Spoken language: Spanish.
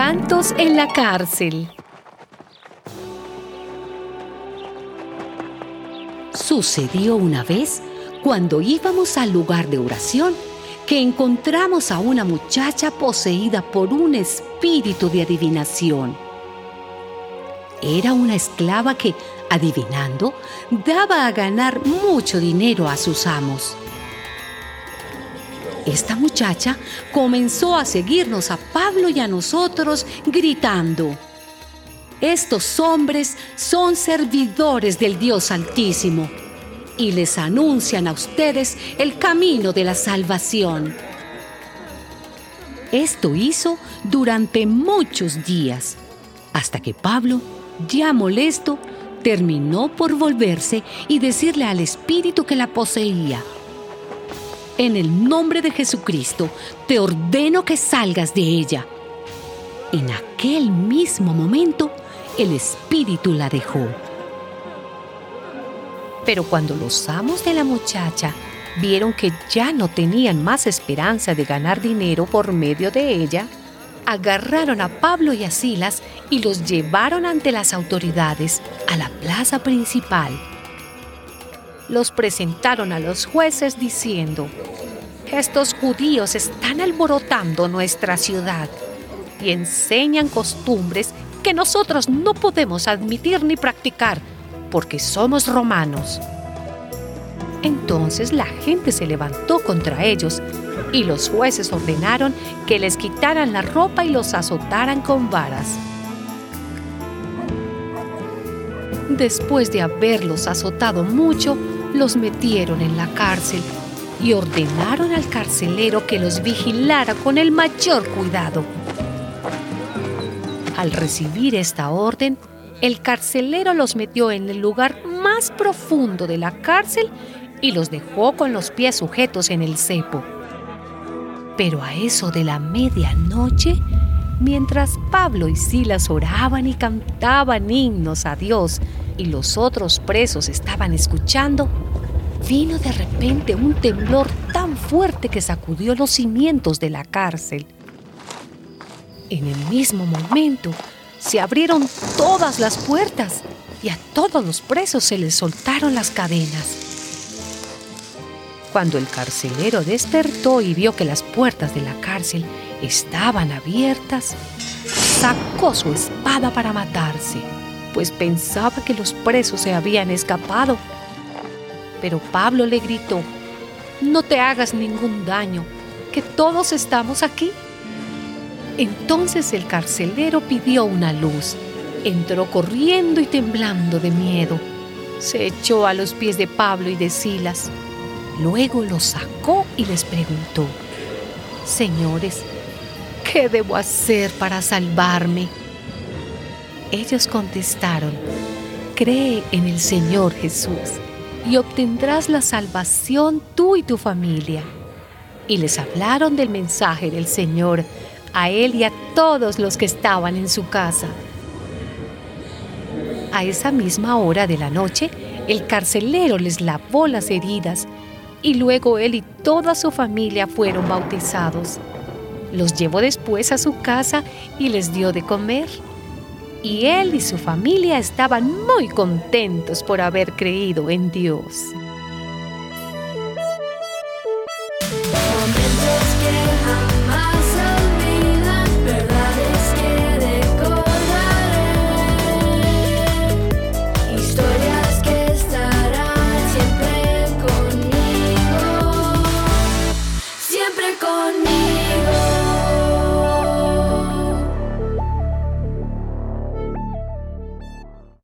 Cuentos en la cárcel. Sucedió una vez cuando íbamos al lugar de oración que encontramos a una muchacha poseída por un espíritu de adivinación. Era una esclava que, adivinando, daba a ganar mucho dinero a sus amos. Esta muchacha comenzó a seguirnos a Pablo y a nosotros gritando, estos hombres son servidores del Dios Altísimo y les anuncian a ustedes el camino de la salvación. Esto hizo durante muchos días, hasta que Pablo, ya molesto, terminó por volverse y decirle al espíritu que la poseía, en el nombre de Jesucristo, te ordeno que salgas de ella. En aquel mismo momento, el espíritu la dejó. Pero cuando los amos de la muchacha vieron que ya no tenían más esperanza de ganar dinero por medio de ella, agarraron a Pablo y a Silas y los llevaron ante las autoridades a la plaza principal. Los presentaron a los jueces diciendo, estos judíos están alborotando nuestra ciudad y enseñan costumbres que nosotros no podemos admitir ni practicar porque somos romanos. Entonces la gente se levantó contra ellos y los jueces ordenaron que les quitaran la ropa y los azotaran con varas. Después de haberlos azotado mucho, los metieron en la cárcel y ordenaron al carcelero que los vigilara con el mayor cuidado. Al recibir esta orden, el carcelero los metió en el lugar más profundo de la cárcel y los dejó con los pies sujetos en el cepo. Pero a eso de la medianoche, mientras Pablo y Silas oraban y cantaban himnos a Dios y los otros presos estaban escuchando, vino de repente un temblor tan fuerte que sacudió los cimientos de la cárcel. En el mismo momento, se abrieron todas las puertas y a todos los presos se les soltaron las cadenas. Cuando el carcelero despertó y vio que las puertas de la cárcel estaban abiertas, sacó su espada para matarse, pues pensaba que los presos se habían escapado. Pero Pablo le gritó, no te hagas ningún daño, que todos estamos aquí. Entonces el carcelero pidió una luz. Entró corriendo y temblando de miedo. Se echó a los pies de Pablo y de Silas. Luego los sacó y les preguntó, Señores, ¿qué debo hacer para salvarme? Ellos contestaron, Cree en el Señor Jesús y obtendrás la salvación tú y tu familia. Y les hablaron del mensaje del Señor a él y a todos los que estaban en su casa. A esa misma hora de la noche, el carcelero les lavó las heridas y luego él y toda su familia fueron bautizados. Los llevó después a su casa y les dio de comer. Y él y su familia estaban muy contentos por haber creído en Dios.